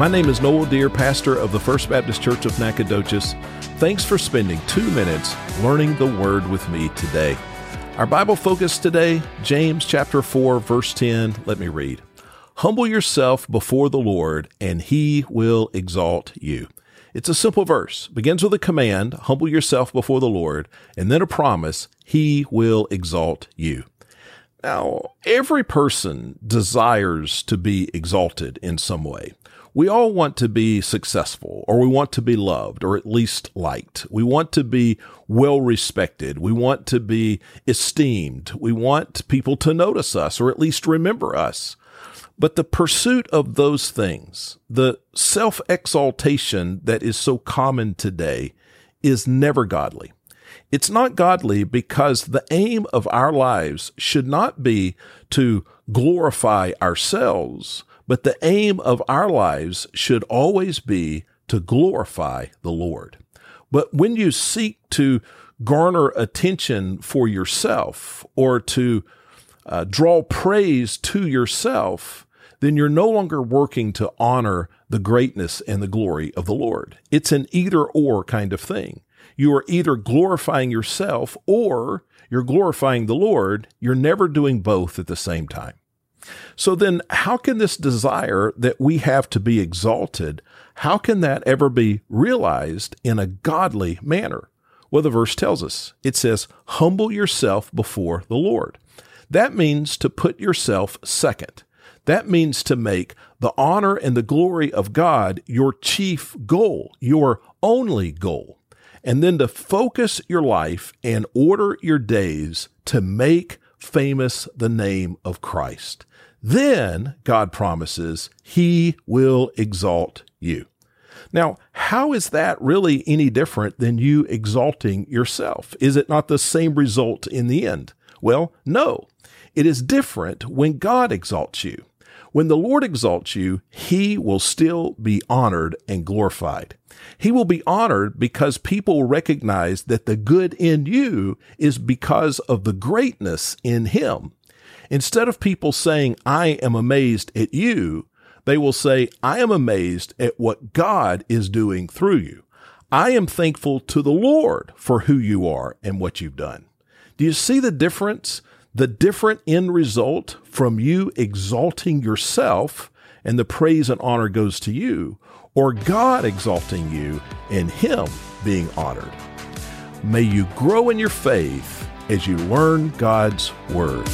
My name is Noel Deer, pastor of the First Baptist Church of Nacogdoches. Thanks for spending two minutes learning the Word with me today. Our Bible focus today, James chapter 4, verse 10. Let me read. Humble yourself before the Lord, and he will exalt you. It's a simple verse. Begins with a command, humble yourself before the Lord, and then a promise, he will exalt you. Now, every person desires to be exalted in some way. We all want to be successful, or we want to be loved, or at least liked. We want to be well respected. We want to be esteemed. We want people to notice us, or at least remember us. But the pursuit of those things, the self exaltation that is so common today, is never godly. It's not godly because the aim of our lives should not be to glorify ourselves, but the aim of our lives should always be to glorify the Lord. But when you seek to garner attention for yourself or to uh, draw praise to yourself, then you're no longer working to honor the greatness and the glory of the Lord. It's an either or kind of thing you are either glorifying yourself or you're glorifying the Lord. You're never doing both at the same time. So then how can this desire that we have to be exalted, how can that ever be realized in a godly manner? Well, the verse tells us, it says, humble yourself before the Lord. That means to put yourself second. That means to make the honor and the glory of God your chief goal, your only goal and then to focus your life and order your days to make famous the name of Christ. Then, God promises, He will exalt you. Now, how is that really any different than you exalting yourself? Is it not the same result in the end? Well, no. It is different when God exalts you. When the Lord exalts you, he will still be honored and glorified. He will be honored because people recognize that the good in you is because of the greatness in him. Instead of people saying, I am amazed at you, they will say, I am amazed at what God is doing through you. I am thankful to the Lord for who you are and what you've done. Do you see the difference? The different end result from you exalting yourself and the praise and honor goes to you, or God exalting you and Him being honored. May you grow in your faith as you learn God's Word.